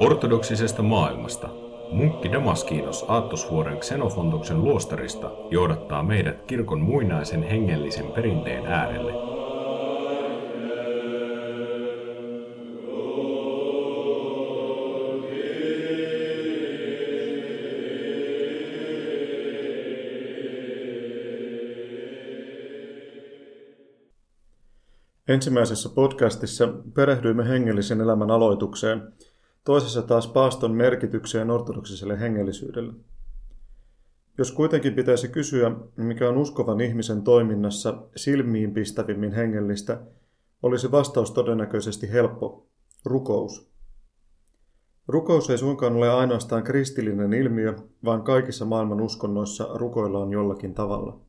Ortodoksisesta maailmasta munkki Damaskinos Aattosvuoren Xenofontoksen luostarista johdattaa meidät kirkon muinaisen hengellisen perinteen äärelle. Ensimmäisessä podcastissa perehdyimme hengellisen elämän aloitukseen – toisessa taas paaston merkitykseen ortodoksiselle hengellisyydelle. Jos kuitenkin pitäisi kysyä, mikä on uskovan ihmisen toiminnassa silmiin pistävimmin hengellistä, olisi vastaus todennäköisesti helppo, rukous. Rukous ei suinkaan ole ainoastaan kristillinen ilmiö, vaan kaikissa maailman uskonnoissa rukoillaan jollakin tavalla.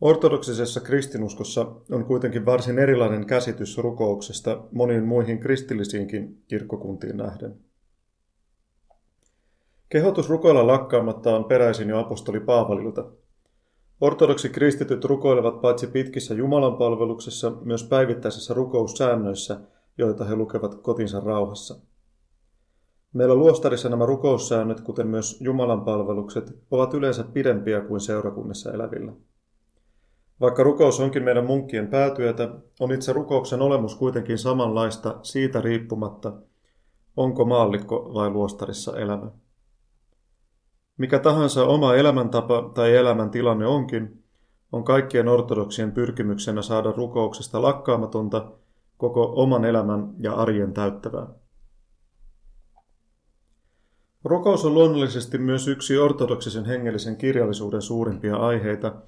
Ortodoksisessa kristinuskossa on kuitenkin varsin erilainen käsitys rukouksesta moniin muihin kristillisiinkin kirkkokuntiin nähden. Kehotus rukoilla lakkaamatta on peräisin jo apostoli Paavalilta. Ortodoksi kristityt rukoilevat paitsi pitkissä Jumalan palveluksessa myös päivittäisissä rukoussäännöissä, joita he lukevat kotinsa rauhassa. Meillä luostarissa nämä rukoussäännöt, kuten myös Jumalan palvelukset, ovat yleensä pidempiä kuin seurakunnissa elävillä. Vaikka rukous onkin meidän munkkien päätyötä, on itse rukouksen olemus kuitenkin samanlaista siitä riippumatta, onko maallikko vai luostarissa elämä. Mikä tahansa oma elämäntapa tai elämäntilanne onkin, on kaikkien ortodoksien pyrkimyksenä saada rukouksesta lakkaamatonta koko oman elämän ja arjen täyttävää. Rukous on luonnollisesti myös yksi ortodoksisen hengellisen kirjallisuuden suurimpia aiheita –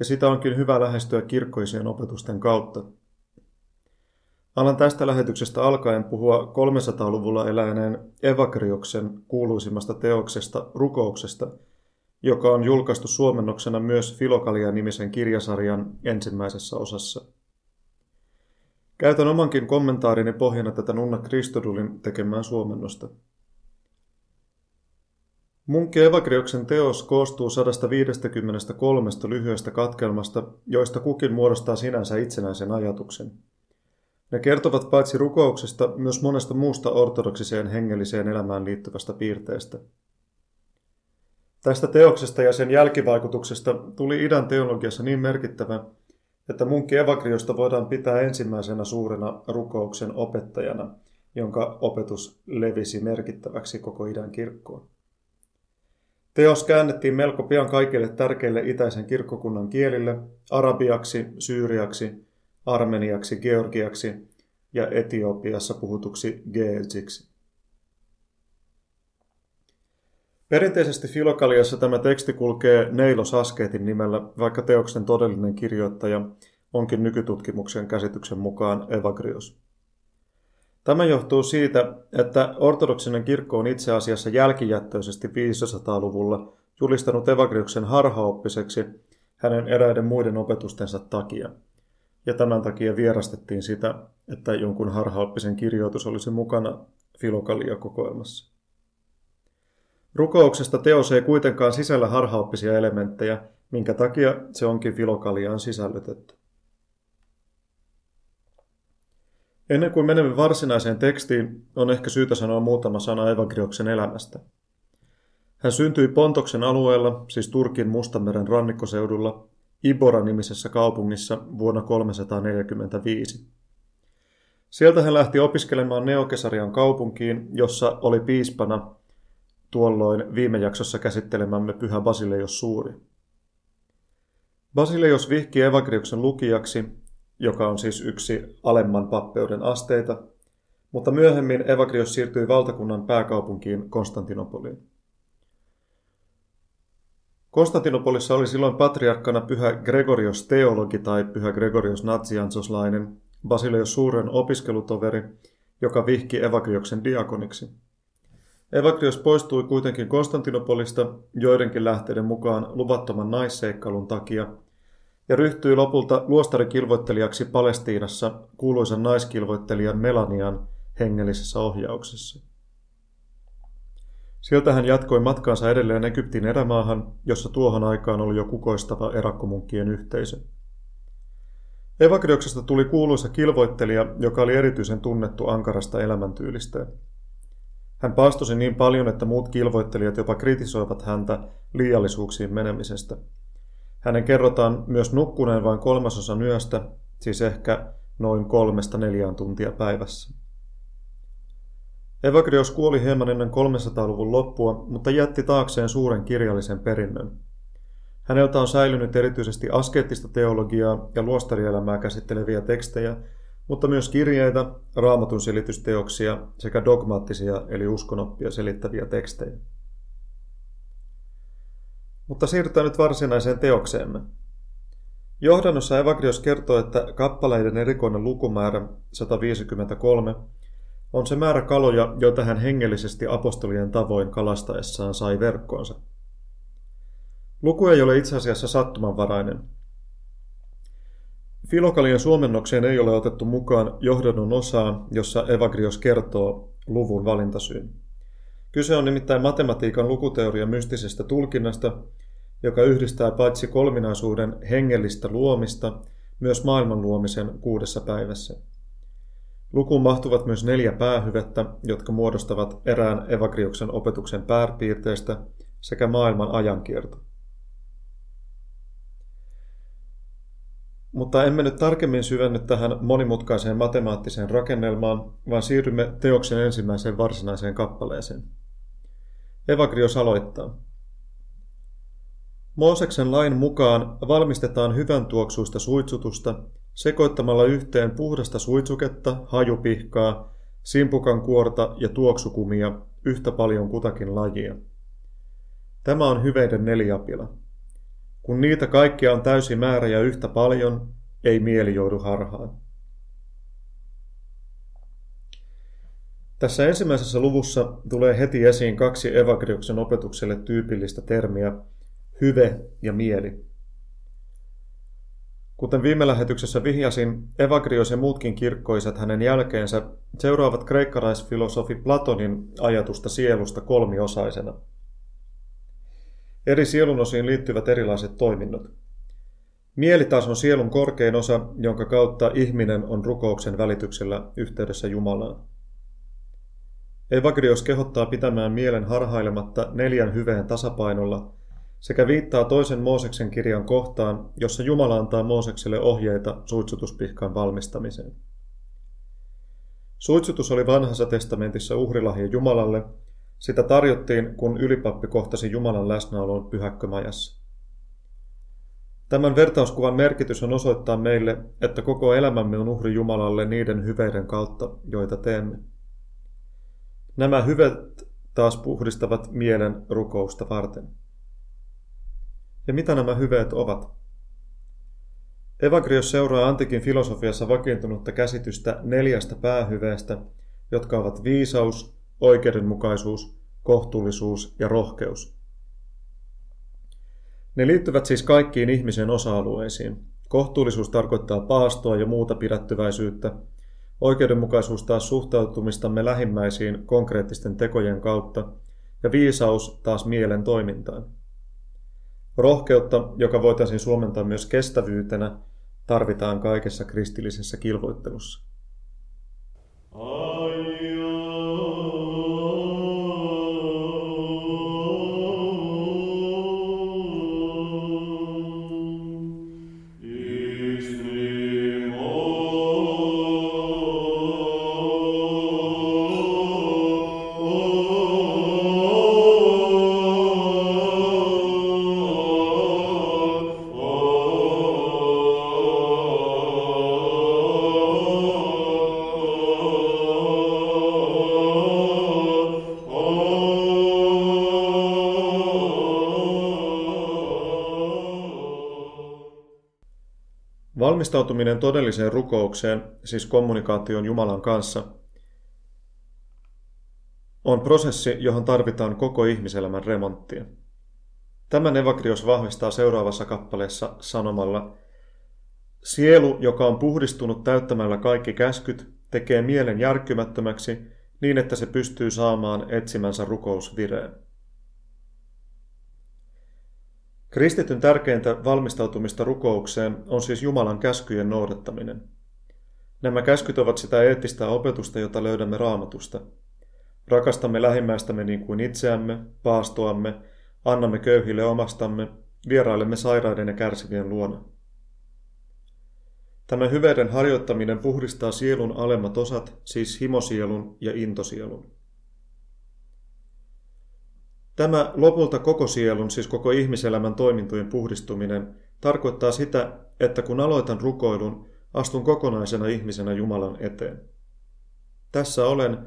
ja sitä onkin hyvä lähestyä kirkkoisien opetusten kautta. Alan tästä lähetyksestä alkaen puhua 300-luvulla eläneen Evakrioksen kuuluisimmasta teoksesta Rukouksesta, joka on julkaistu suomennoksena myös Filokalia-nimisen kirjasarjan ensimmäisessä osassa. Käytän omankin kommentaarini pohjana tätä Nunna Kristodulin tekemään suomennosta. Munkki Evagrioksen teos koostuu 153 lyhyestä katkelmasta, joista kukin muodostaa sinänsä itsenäisen ajatuksen. Ne kertovat paitsi rukouksesta myös monesta muusta ortodoksiseen hengelliseen elämään liittyvästä piirteestä. Tästä teoksesta ja sen jälkivaikutuksesta tuli idän teologiassa niin merkittävä, että munkki Evagriosta voidaan pitää ensimmäisenä suurena rukouksen opettajana, jonka opetus levisi merkittäväksi koko idän kirkkoon. Teos käännettiin melko pian kaikille tärkeille itäisen kirkkokunnan kielille, arabiaksi, syyriaksi, armeniaksi, georgiaksi ja Etiopiassa puhutuksi geelsiksi. Perinteisesti Filokaliassa tämä teksti kulkee Neilos Askeetin nimellä, vaikka teoksen todellinen kirjoittaja onkin nykytutkimuksen käsityksen mukaan Evagrios. Tämä johtuu siitä, että ortodoksinen kirkko on itse asiassa jälkijättöisesti 500-luvulla julistanut Evagriuksen harhaoppiseksi hänen eräiden muiden opetustensa takia. Ja tämän takia vierastettiin sitä, että jonkun harhaoppisen kirjoitus olisi mukana Filokalia-kokoelmassa. Rukouksesta teos ei kuitenkaan sisällä harhaoppisia elementtejä, minkä takia se onkin Filokaliaan sisällytetty. Ennen kuin menemme varsinaiseen tekstiin, on ehkä syytä sanoa muutama sana Evagrioksen elämästä. Hän syntyi Pontoksen alueella, siis Turkin Mustameren rannikkoseudulla, Ibora-nimisessä kaupungissa vuonna 345. Sieltä hän lähti opiskelemaan Neokesarian kaupunkiin, jossa oli piispana tuolloin viime jaksossa käsittelemämme pyhä Basileios Suuri. Basileios vihki Evagrioksen lukijaksi joka on siis yksi alemman pappeuden asteita, mutta myöhemmin Evagrios siirtyi valtakunnan pääkaupunkiin Konstantinopoliin. Konstantinopolissa oli silloin patriarkkana pyhä Gregorios teologi tai pyhä Gregorios natsiansoslainen, Basileios suuren opiskelutoveri, joka vihki Evagrioksen diakoniksi. Evagrios poistui kuitenkin Konstantinopolista joidenkin lähteiden mukaan luvattoman naisseikkailun takia – ja ryhtyi lopulta luostarikilvoittelijaksi Palestiinassa kuuluisan naiskilvoittelijan Melanian hengellisessä ohjauksessa. Sieltä hän jatkoi matkaansa edelleen Egyptin erämaahan, jossa tuohon aikaan oli jo kukoistava erakkomunkkien yhteisö. Evakrioksesta tuli kuuluisa kilvoittelija, joka oli erityisen tunnettu ankarasta elämäntyylistä. Hän paastosi niin paljon, että muut kilvoittelijat jopa kritisoivat häntä liiallisuuksiin menemisestä. Hänen kerrotaan myös nukkuneen vain kolmasosa yöstä, siis ehkä noin kolmesta neljään tuntia päivässä. Evagrios kuoli hieman ennen 300-luvun loppua, mutta jätti taakseen suuren kirjallisen perinnön. Häneltä on säilynyt erityisesti askeettista teologiaa ja luostarielämää käsitteleviä tekstejä, mutta myös kirjeitä, raamatun selitysteoksia sekä dogmaattisia eli uskonoppia selittäviä tekstejä. Mutta siirrytään nyt varsinaiseen teokseemme. Johdannossa Evagrios kertoo, että kappaleiden erikoinen lukumäärä 153 on se määrä kaloja, joita hän hengellisesti apostolien tavoin kalastaessaan sai verkkoonsa. Luku ei ole itse asiassa sattumanvarainen. Filokalian suomennokseen ei ole otettu mukaan johdannon osaa, jossa Evagrios kertoo luvun valintasyyn. Kyse on nimittäin matematiikan lukuteorian mystisestä tulkinnasta, joka yhdistää paitsi kolminaisuuden hengellistä luomista, myös maailman luomisen kuudessa päivässä. Lukuun mahtuvat myös neljä päähyvettä, jotka muodostavat erään Evagrioksen opetuksen pääpiirteistä sekä maailman ajankierto. Mutta emme nyt tarkemmin syvenny tähän monimutkaiseen matemaattiseen rakennelmaan, vaan siirrymme teoksen ensimmäiseen varsinaiseen kappaleeseen. Evagrios aloittaa. Mooseksen lain mukaan valmistetaan hyvän tuoksuista suitsutusta sekoittamalla yhteen puhdasta suitsuketta, hajupihkaa, simpukan kuorta ja tuoksukumia yhtä paljon kutakin lajia. Tämä on hyveiden neliapila. Kun niitä kaikkia on täysi määrä ja yhtä paljon, ei mieli joudu harhaan. Tässä ensimmäisessä luvussa tulee heti esiin kaksi Evagrioksen opetukselle tyypillistä termiä, hyve ja mieli. Kuten viime lähetyksessä vihjasin, Evagrios ja muutkin kirkkoiset hänen jälkeensä seuraavat kreikkalaisfilosofi Platonin ajatusta sielusta kolmiosaisena – Eri sielunosiin liittyvät erilaiset toiminnot. Mieli taas on sielun korkein osa, jonka kautta ihminen on rukouksen välityksellä yhteydessä Jumalaan. Evagrios kehottaa pitämään mielen harhailematta neljän hyveen tasapainolla sekä viittaa toisen Mooseksen kirjan kohtaan, jossa Jumala antaa Moosekselle ohjeita suitsutuspihkan valmistamiseen. Suitsutus oli vanhassa testamentissa uhrilahja Jumalalle – sitä tarjottiin, kun ylipappi kohtasi Jumalan läsnäolon pyhäkkömajassa. Tämän vertauskuvan merkitys on osoittaa meille, että koko elämämme on uhri Jumalalle niiden hyveiden kautta, joita teemme. Nämä hyvet taas puhdistavat mielen rukousta varten. Ja mitä nämä hyveet ovat? Evagrios seuraa antikin filosofiassa vakiintunutta käsitystä neljästä päähyveestä, jotka ovat viisaus, oikeudenmukaisuus, kohtuullisuus ja rohkeus. Ne liittyvät siis kaikkiin ihmisen osa-alueisiin. Kohtuullisuus tarkoittaa paastoa ja muuta pidättyväisyyttä. Oikeudenmukaisuus taas suhtautumistamme lähimmäisiin konkreettisten tekojen kautta ja viisaus taas mielen toimintaan. Rohkeutta, joka voitaisiin suomentaa myös kestävyytenä, tarvitaan kaikessa kristillisessä kilvoittelussa. Valmistautuminen todelliseen rukoukseen, siis kommunikaation Jumalan kanssa, on prosessi, johon tarvitaan koko ihmiselämän remonttia. Tämän Evagrios vahvistaa seuraavassa kappaleessa sanomalla, Sielu, joka on puhdistunut täyttämällä kaikki käskyt, tekee mielen järkkymättömäksi niin, että se pystyy saamaan etsimänsä rukousvireen. Kristityn tärkeintä valmistautumista rukoukseen on siis Jumalan käskyjen noudattaminen. Nämä käskyt ovat sitä eettistä opetusta, jota löydämme raamatusta. Rakastamme lähimmäistämme niin kuin itseämme, paastoamme, annamme köyhille omastamme, vierailemme sairaiden ja kärsivien luona. Tämä hyveyden harjoittaminen puhdistaa sielun alemmat osat, siis himosielun ja intosielun. Tämä lopulta koko sielun, siis koko ihmiselämän toimintojen puhdistuminen, tarkoittaa sitä, että kun aloitan rukoilun, astun kokonaisena ihmisenä Jumalan eteen. Tässä olen,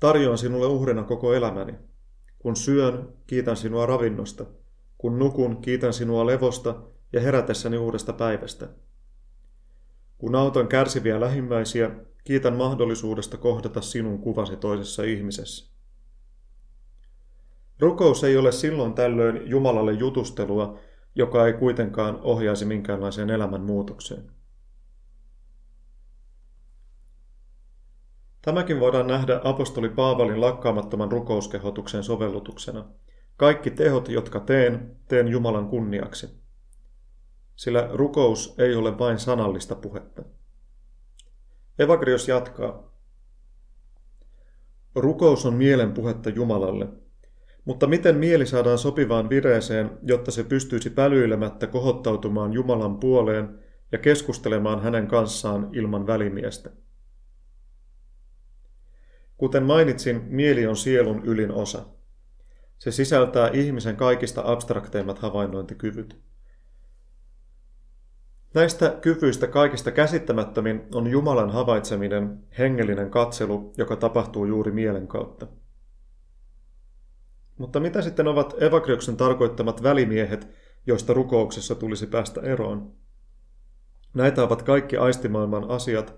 tarjoan sinulle uhrina koko elämäni. Kun syön, kiitän sinua ravinnosta. Kun nukun, kiitän sinua levosta ja herätessäni uudesta päivästä. Kun autan kärsiviä lähimmäisiä, kiitän mahdollisuudesta kohdata sinun kuvasi toisessa ihmisessä. Rukous ei ole silloin tällöin Jumalalle jutustelua, joka ei kuitenkaan ohjaisi minkäänlaiseen elämän muutokseen. Tämäkin voidaan nähdä apostoli Paavalin lakkaamattoman rukouskehotuksen sovellutuksena. Kaikki tehot, jotka teen, teen Jumalan kunniaksi. Sillä rukous ei ole vain sanallista puhetta. Evagrios jatkaa. Rukous on mielen puhetta Jumalalle, mutta miten mieli saadaan sopivaan vireeseen, jotta se pystyisi pälyilemättä kohottautumaan Jumalan puoleen ja keskustelemaan hänen kanssaan ilman välimiestä? Kuten mainitsin, mieli on sielun ylin osa. Se sisältää ihmisen kaikista abstrakteimmat havainnointikyvyt. Näistä kyvyistä kaikista käsittämättömin on Jumalan havaitseminen, hengellinen katselu, joka tapahtuu juuri mielen kautta. Mutta mitä sitten ovat evakrioksen tarkoittamat välimiehet, joista rukouksessa tulisi päästä eroon? Näitä ovat kaikki aistimaailman asiat,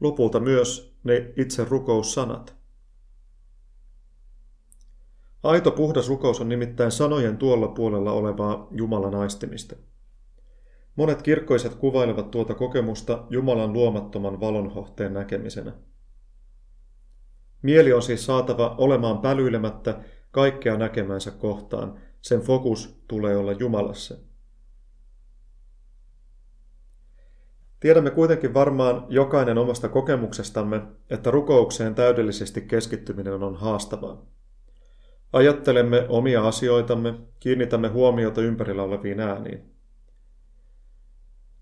lopulta myös ne itse rukoussanat. Aito puhdas rukous on nimittäin sanojen tuolla puolella olevaa Jumalan aistimista. Monet kirkkoiset kuvailevat tuota kokemusta Jumalan luomattoman valonhohteen näkemisenä. Mieli on siis saatava olemaan pälyilemättä kaikkea näkemänsä kohtaan. Sen fokus tulee olla Jumalassa. Tiedämme kuitenkin varmaan jokainen omasta kokemuksestamme, että rukoukseen täydellisesti keskittyminen on haastavaa. Ajattelemme omia asioitamme, kiinnitämme huomiota ympärillä oleviin ääniin.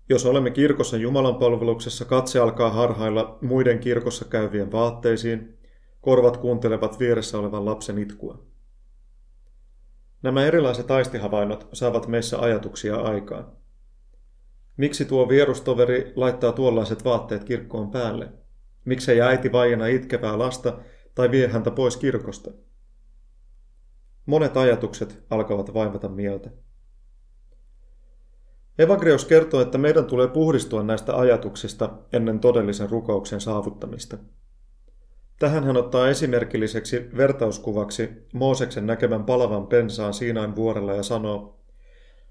Jos olemme kirkossa Jumalan palveluksessa, katse alkaa harhailla muiden kirkossa käyvien vaatteisiin, korvat kuuntelevat vieressä olevan lapsen itkua. Nämä erilaiset aistihavainnot saavat meissä ajatuksia aikaan. Miksi tuo vierustoveri laittaa tuollaiset vaatteet kirkkoon päälle? Miksei äiti vaiena itkevää lasta tai vie häntä pois kirkosta? Monet ajatukset alkavat vaivata mieltä. Evagrios kertoo, että meidän tulee puhdistua näistä ajatuksista ennen todellisen rukouksen saavuttamista. Tähän hän ottaa esimerkilliseksi vertauskuvaksi Mooseksen näkemän palavan pensaan Siinain vuorella ja sanoo,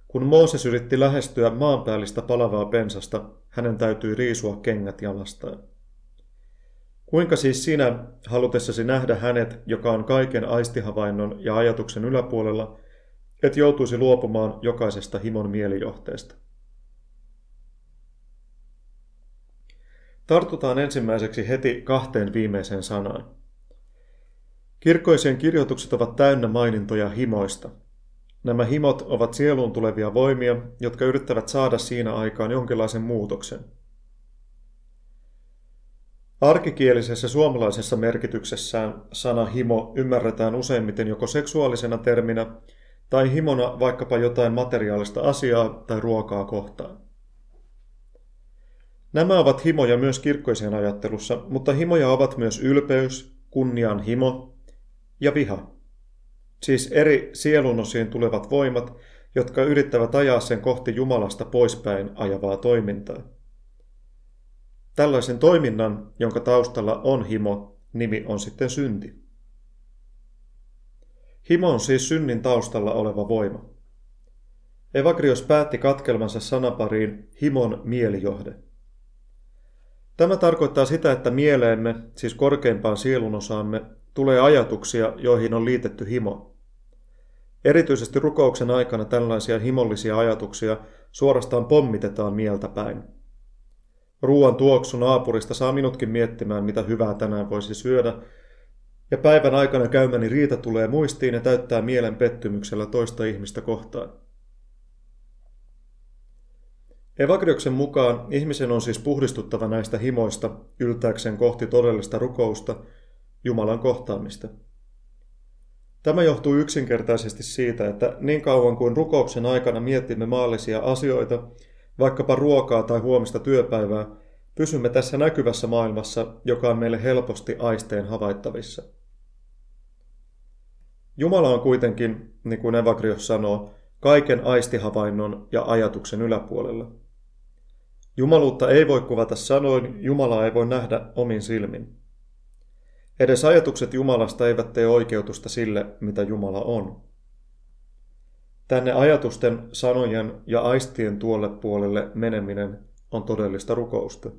kun Mooses yritti lähestyä maanpäällistä palavaa pensasta, hänen täytyy riisua kengät jalastaan. Kuinka siis sinä, halutessasi nähdä hänet, joka on kaiken aistihavainnon ja ajatuksen yläpuolella, et joutuisi luopumaan jokaisesta himon mielijohteesta? Tartutaan ensimmäiseksi heti kahteen viimeiseen sanaan. Kirkkoisien kirjoitukset ovat täynnä mainintoja himoista. Nämä himot ovat sieluun tulevia voimia, jotka yrittävät saada siinä aikaan jonkinlaisen muutoksen – Arkikielisessä suomalaisessa merkityksessään sana himo ymmärretään useimmiten joko seksuaalisena terminä tai himona vaikkapa jotain materiaalista asiaa tai ruokaa kohtaan. Nämä ovat himoja myös kirkkoisen ajattelussa, mutta himoja ovat myös ylpeys, kunnian himo ja viha. Siis eri sielunosiin tulevat voimat, jotka yrittävät ajaa sen kohti Jumalasta poispäin ajavaa toimintaa. Tällaisen toiminnan, jonka taustalla on himo, nimi on sitten synti. Himo on siis synnin taustalla oleva voima. Evagrios päätti katkelmansa sanapariin himon mielijohde. Tämä tarkoittaa sitä, että mieleemme, siis korkeimpaan sielunosaamme, tulee ajatuksia, joihin on liitetty himo. Erityisesti rukouksen aikana tällaisia himollisia ajatuksia suorastaan pommitetaan mieltä päin. Ruoan tuoksu naapurista saa minutkin miettimään, mitä hyvää tänään voisi syödä, ja päivän aikana käymäni riita tulee muistiin ja täyttää mielen pettymyksellä toista ihmistä kohtaan. Evagrioksen mukaan ihmisen on siis puhdistuttava näistä himoista yltääkseen kohti todellista rukousta, Jumalan kohtaamista. Tämä johtuu yksinkertaisesti siitä, että niin kauan kuin rukouksen aikana mietimme maallisia asioita, vaikkapa ruokaa tai huomista työpäivää, pysymme tässä näkyvässä maailmassa, joka on meille helposti aisteen havaittavissa. Jumala on kuitenkin, niin kuin Evagrios sanoo, kaiken aistihavainnon ja ajatuksen yläpuolella. Jumaluutta ei voi kuvata sanoin, Jumalaa ei voi nähdä omin silmin. Edes ajatukset Jumalasta eivät tee oikeutusta sille, mitä Jumala on. Tänne ajatusten, sanojen ja aistien tuolle puolelle meneminen on todellista rukousta.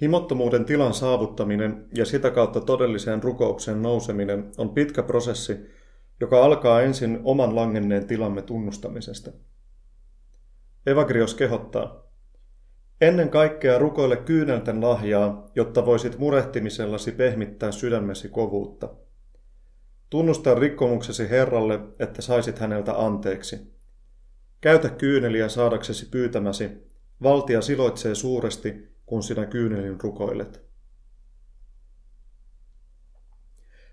Himottomuuden tilan saavuttaminen ja sitä kautta todelliseen rukoukseen nouseminen on pitkä prosessi, joka alkaa ensin oman langenneen tilamme tunnustamisesta. Evagrios kehottaa, Ennen kaikkea rukoile kyynelten lahjaa, jotta voisit murehtimisellasi pehmittää sydämesi kovuutta. Tunnusta rikkomuksesi Herralle, että saisit häneltä anteeksi. Käytä kyyneliä saadaksesi pyytämäsi. Valtia siloitsee suuresti, kun sinä kyynelin rukoilet.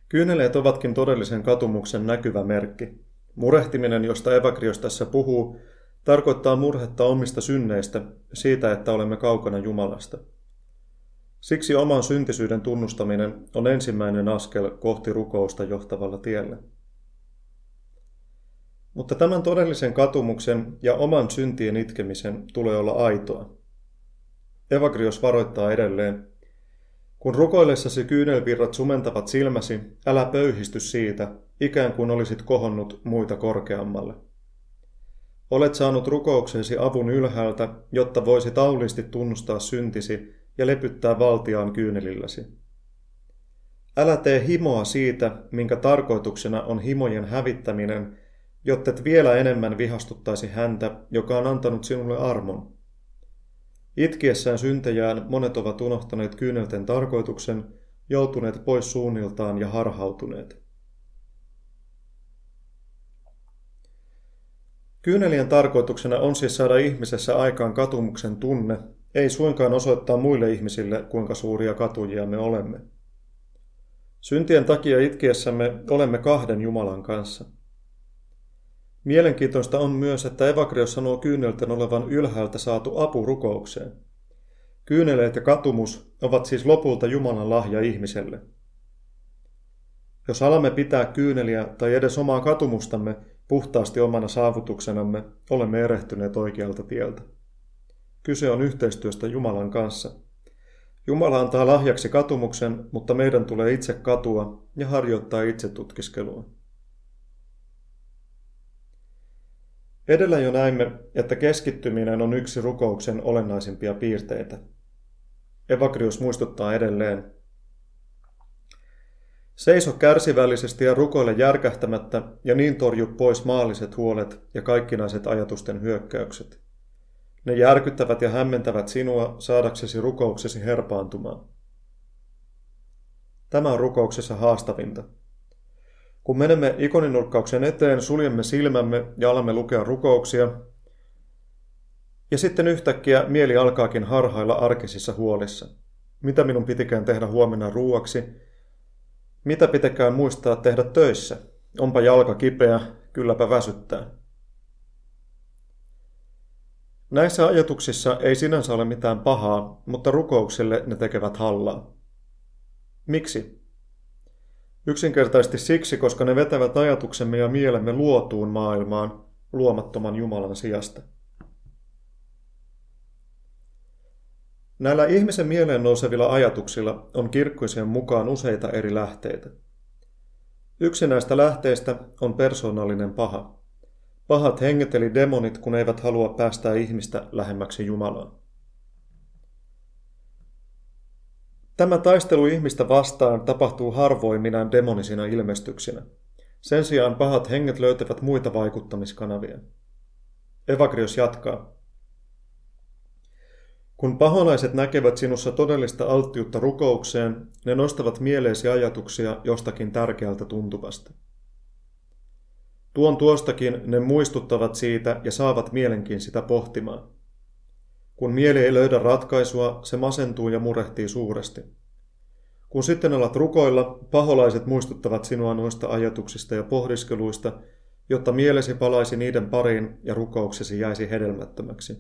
Kyyneleet ovatkin todellisen katumuksen näkyvä merkki. Murehtiminen, josta Evagrios tässä puhuu, tarkoittaa murhetta omista synneistä, siitä, että olemme kaukana Jumalasta. Siksi oman syntisyyden tunnustaminen on ensimmäinen askel kohti rukousta johtavalla tiellä. Mutta tämän todellisen katumuksen ja oman syntien itkemisen tulee olla aitoa. Evagrios varoittaa edelleen, kun rukoillessasi kyynelvirrat sumentavat silmäsi, älä pöyhisty siitä, ikään kuin olisit kohonnut muita korkeammalle. Olet saanut rukouksesi avun ylhäältä, jotta voisit aulisti tunnustaa syntisi ja lepyttää valtiaan kyynelilläsi. Älä tee himoa siitä, minkä tarkoituksena on himojen hävittäminen, jottet vielä enemmän vihastuttaisi häntä, joka on antanut sinulle armon. Itkiessään syntejään monet ovat unohtaneet kyynelten tarkoituksen, joutuneet pois suunniltaan ja harhautuneet. Kyynelien tarkoituksena on siis saada ihmisessä aikaan katumuksen tunne, ei suinkaan osoittaa muille ihmisille, kuinka suuria katujia me olemme. Syntien takia itkiessämme olemme kahden Jumalan kanssa. Mielenkiintoista on myös, että Evakrios sanoo kyynelten olevan ylhäältä saatu apu rukoukseen. Kyyneleet ja katumus ovat siis lopulta Jumalan lahja ihmiselle. Jos alamme pitää kyyneliä tai edes omaa katumustamme puhtaasti omana saavutuksenamme, olemme erehtyneet oikealta tieltä. Kyse on yhteistyöstä Jumalan kanssa. Jumala antaa lahjaksi katumuksen, mutta meidän tulee itse katua ja harjoittaa itse Edellä jo näimme, että keskittyminen on yksi rukouksen olennaisimpia piirteitä. Evakrius muistuttaa edelleen, Seiso kärsivällisesti ja rukoile järkähtämättä ja niin torju pois maalliset huolet ja kaikkinaiset ajatusten hyökkäykset. Ne järkyttävät ja hämmentävät sinua saadaksesi rukouksesi herpaantumaan. Tämä on rukouksessa haastavinta. Kun menemme ikoninurkkauksen eteen, suljemme silmämme ja alamme lukea rukouksia, ja sitten yhtäkkiä mieli alkaakin harhailla arkisissa huolissa. Mitä minun pitikään tehdä huomenna ruuaksi? Mitä pitäkään muistaa tehdä töissä? Onpa jalka kipeä, kylläpä väsyttää. Näissä ajatuksissa ei sinänsä ole mitään pahaa, mutta rukoukselle ne tekevät hallaa. Miksi? Yksinkertaisesti siksi, koska ne vetävät ajatuksemme ja mielemme luotuun maailmaan luomattoman Jumalan sijasta. Näillä ihmisen mieleen nousevilla ajatuksilla on kirkkoisen mukaan useita eri lähteitä. Yksi näistä lähteistä on persoonallinen paha. Pahat henget eli demonit, kun eivät halua päästää ihmistä lähemmäksi Jumalaa. Tämä taistelu ihmistä vastaan tapahtuu harvoin minä demonisina ilmestyksinä. Sen sijaan pahat henget löytävät muita vaikuttamiskanavia. Evagrios jatkaa. Kun paholaiset näkevät sinussa todellista alttiutta rukoukseen, ne nostavat mieleesi ajatuksia jostakin tärkeältä tuntuvasta. Tuon tuostakin ne muistuttavat siitä ja saavat mielenkin sitä pohtimaan. Kun mieli ei löydä ratkaisua, se masentuu ja murehtii suuresti. Kun sitten alat rukoilla, paholaiset muistuttavat sinua noista ajatuksista ja pohdiskeluista, jotta mielesi palaisi niiden pariin ja rukouksesi jäisi hedelmättömäksi.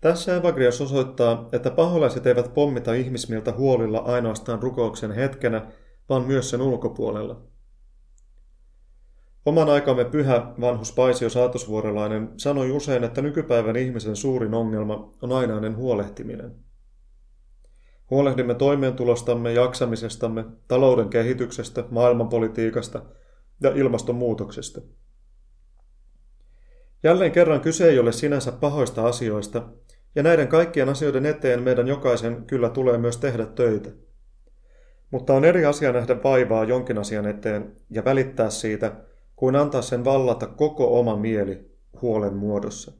Tässä Evagrios osoittaa, että paholaiset eivät pommita ihmismieltä huolilla ainoastaan rukouksen hetkenä, vaan myös sen ulkopuolella. Oman aikamme pyhä vanhus Paisio Saatosvuorelainen sanoi usein, että nykypäivän ihmisen suurin ongelma on ainainen huolehtiminen. Huolehdimme toimeentulostamme, jaksamisestamme, talouden kehityksestä, maailmanpolitiikasta ja ilmastonmuutoksesta. Jälleen kerran kyse ei ole sinänsä pahoista asioista, ja näiden kaikkien asioiden eteen meidän jokaisen kyllä tulee myös tehdä töitä. Mutta on eri asia nähdä vaivaa jonkin asian eteen ja välittää siitä, kuin antaa sen vallata koko oma mieli huolen muodossa.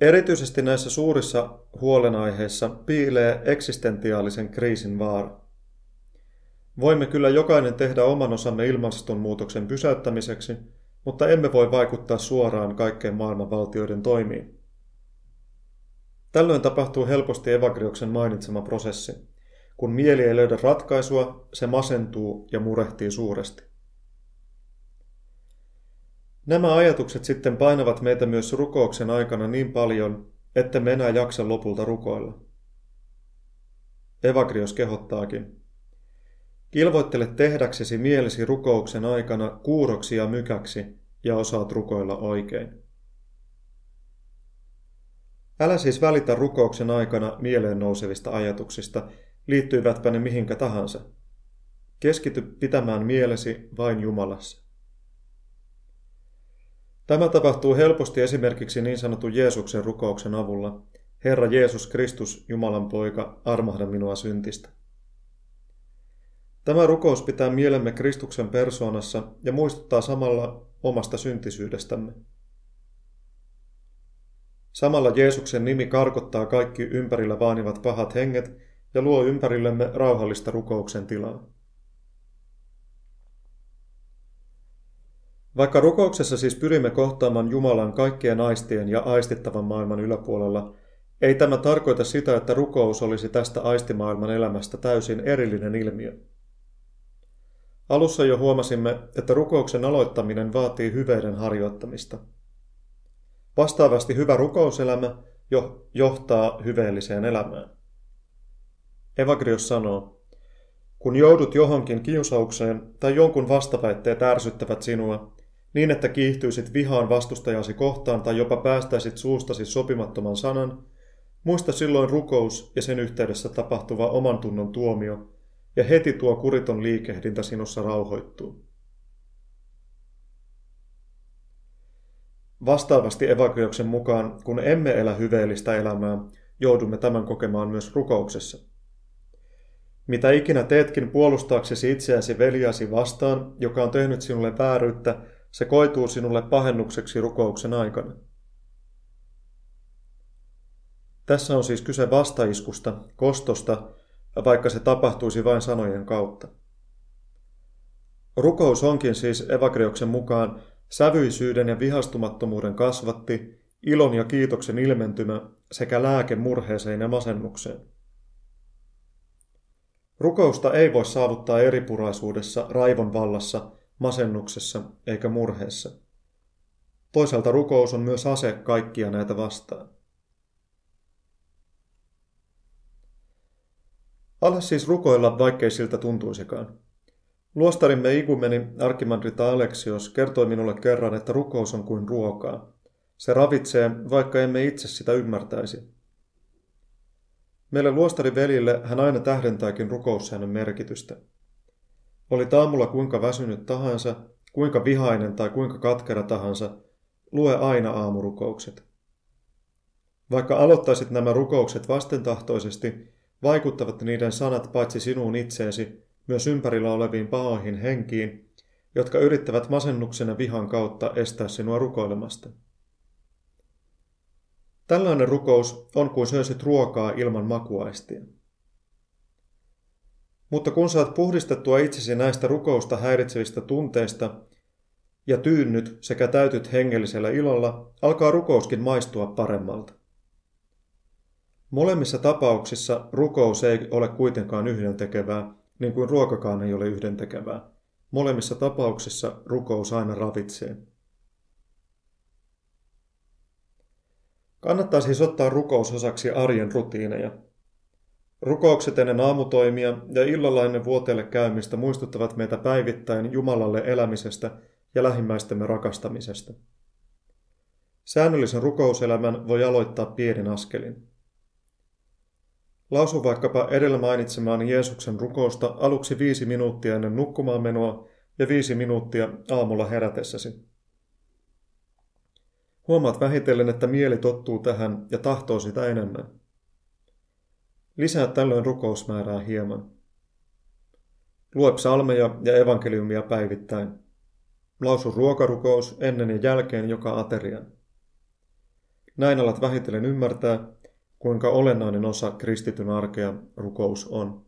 Erityisesti näissä suurissa huolenaiheissa piilee eksistentiaalisen kriisin vaara. Voimme kyllä jokainen tehdä oman osamme ilmastonmuutoksen pysäyttämiseksi, mutta emme voi vaikuttaa suoraan kaikkeen maailman valtioiden toimiin. Tällöin tapahtuu helposti Evagrioksen mainitsema prosessi. Kun mieli ei löydä ratkaisua, se masentuu ja murehtii suuresti. Nämä ajatukset sitten painavat meitä myös rukouksen aikana niin paljon, että me enää jaksa lopulta rukoilla. Evagrios kehottaakin. Kilvoittele tehdäksesi mielesi rukouksen aikana kuuroksi ja mykäksi ja osaat rukoilla oikein. Älä siis välitä rukouksen aikana mieleen nousevista ajatuksista, liittyivätpä ne mihinkä tahansa. Keskity pitämään mielesi vain Jumalassa. Tämä tapahtuu helposti esimerkiksi niin sanotun Jeesuksen rukouksen avulla. Herra Jeesus Kristus, Jumalan poika, armahda minua syntistä. Tämä rukous pitää mielemme Kristuksen persoonassa ja muistuttaa samalla omasta syntisyydestämme. Samalla Jeesuksen nimi karkottaa kaikki ympärillä vaanivat pahat henget ja luo ympärillemme rauhallista rukouksen tilaa. Vaikka rukouksessa siis pyrimme kohtaamaan Jumalan kaikkien aistien ja aistittavan maailman yläpuolella, ei tämä tarkoita sitä, että rukous olisi tästä aistimaailman elämästä täysin erillinen ilmiö. Alussa jo huomasimme, että rukouksen aloittaminen vaatii hyveiden harjoittamista. Vastaavasti hyvä rukouselämä jo johtaa hyveelliseen elämään. Evagrios sanoo, kun joudut johonkin kiusaukseen tai jonkun vastaväitteet ärsyttävät sinua, niin että kiihtyisit vihaan vastustajasi kohtaan tai jopa päästäisit suustasi sopimattoman sanan, muista silloin rukous ja sen yhteydessä tapahtuva oman tunnon tuomio, ja heti tuo kuriton liikehdintä sinussa rauhoittuu. Vastaavasti evakrioksen mukaan, kun emme elä hyveellistä elämää, joudumme tämän kokemaan myös rukouksessa. Mitä ikinä teetkin puolustaaksesi itseäsi veljäsi vastaan, joka on tehnyt sinulle vääryyttä, se koituu sinulle pahennukseksi rukouksen aikana. Tässä on siis kyse vastaiskusta, kostosta, vaikka se tapahtuisi vain sanojen kautta. Rukous onkin siis Evagrioksen mukaan sävyisyyden ja vihastumattomuuden kasvatti, ilon ja kiitoksen ilmentymä sekä lääke murheeseen ja masennukseen. Rukousta ei voi saavuttaa eripuraisuudessa, raivon vallassa, masennuksessa eikä murheessa. Toisaalta rukous on myös ase kaikkia näitä vastaan. Ala siis rukoilla, vaikkei siltä tuntuisikaan. Luostarimme igumeni arkimandrita Aleksios kertoi minulle kerran, että rukous on kuin ruokaa. Se ravitsee, vaikka emme itse sitä ymmärtäisi. Meille luostarivelille hän aina tähdentääkin rukoussäännön merkitystä. Oli taamulla kuinka väsynyt tahansa, kuinka vihainen tai kuinka katkera tahansa, lue aina aamurukoukset. Vaikka aloittaisit nämä rukoukset vastentahtoisesti, vaikuttavat niiden sanat paitsi sinuun itseesi, myös ympärillä oleviin pahoihin henkiin, jotka yrittävät masennuksen ja vihan kautta estää sinua rukoilemasta. Tällainen rukous on kuin söisit ruokaa ilman makuaistia. Mutta kun saat puhdistettua itsesi näistä rukousta häiritsevistä tunteista ja tyynnyt sekä täytyt hengellisellä ilolla, alkaa rukouskin maistua paremmalta. Molemmissa tapauksissa rukous ei ole kuitenkaan yhdentekevää, niin kuin ruokakaan ei ole yhdentekevää. Molemmissa tapauksissa rukous aina ravitsee. Kannattaa siis ottaa rukous osaksi arjen rutiineja. Rukoukset ennen aamutoimia ja illalla ennen vuoteelle käymistä muistuttavat meitä päivittäin Jumalalle elämisestä ja lähimmäistemme rakastamisesta. Säännöllisen rukouselämän voi aloittaa pienin askelin. Lausu vaikkapa edellä mainitsemaani Jeesuksen rukousta aluksi viisi minuuttia ennen nukkumaan menoa ja viisi minuuttia aamulla herätessäsi. Huomaat vähitellen, että mieli tottuu tähän ja tahtoo sitä enemmän. Lisää tällöin rukousmäärää hieman. Lue psalmeja ja evankeliumia päivittäin. Lausu ruokarukous ennen ja jälkeen joka aterian. Näin alat vähitellen ymmärtää, kuinka olennainen osa kristityn arkea rukous on.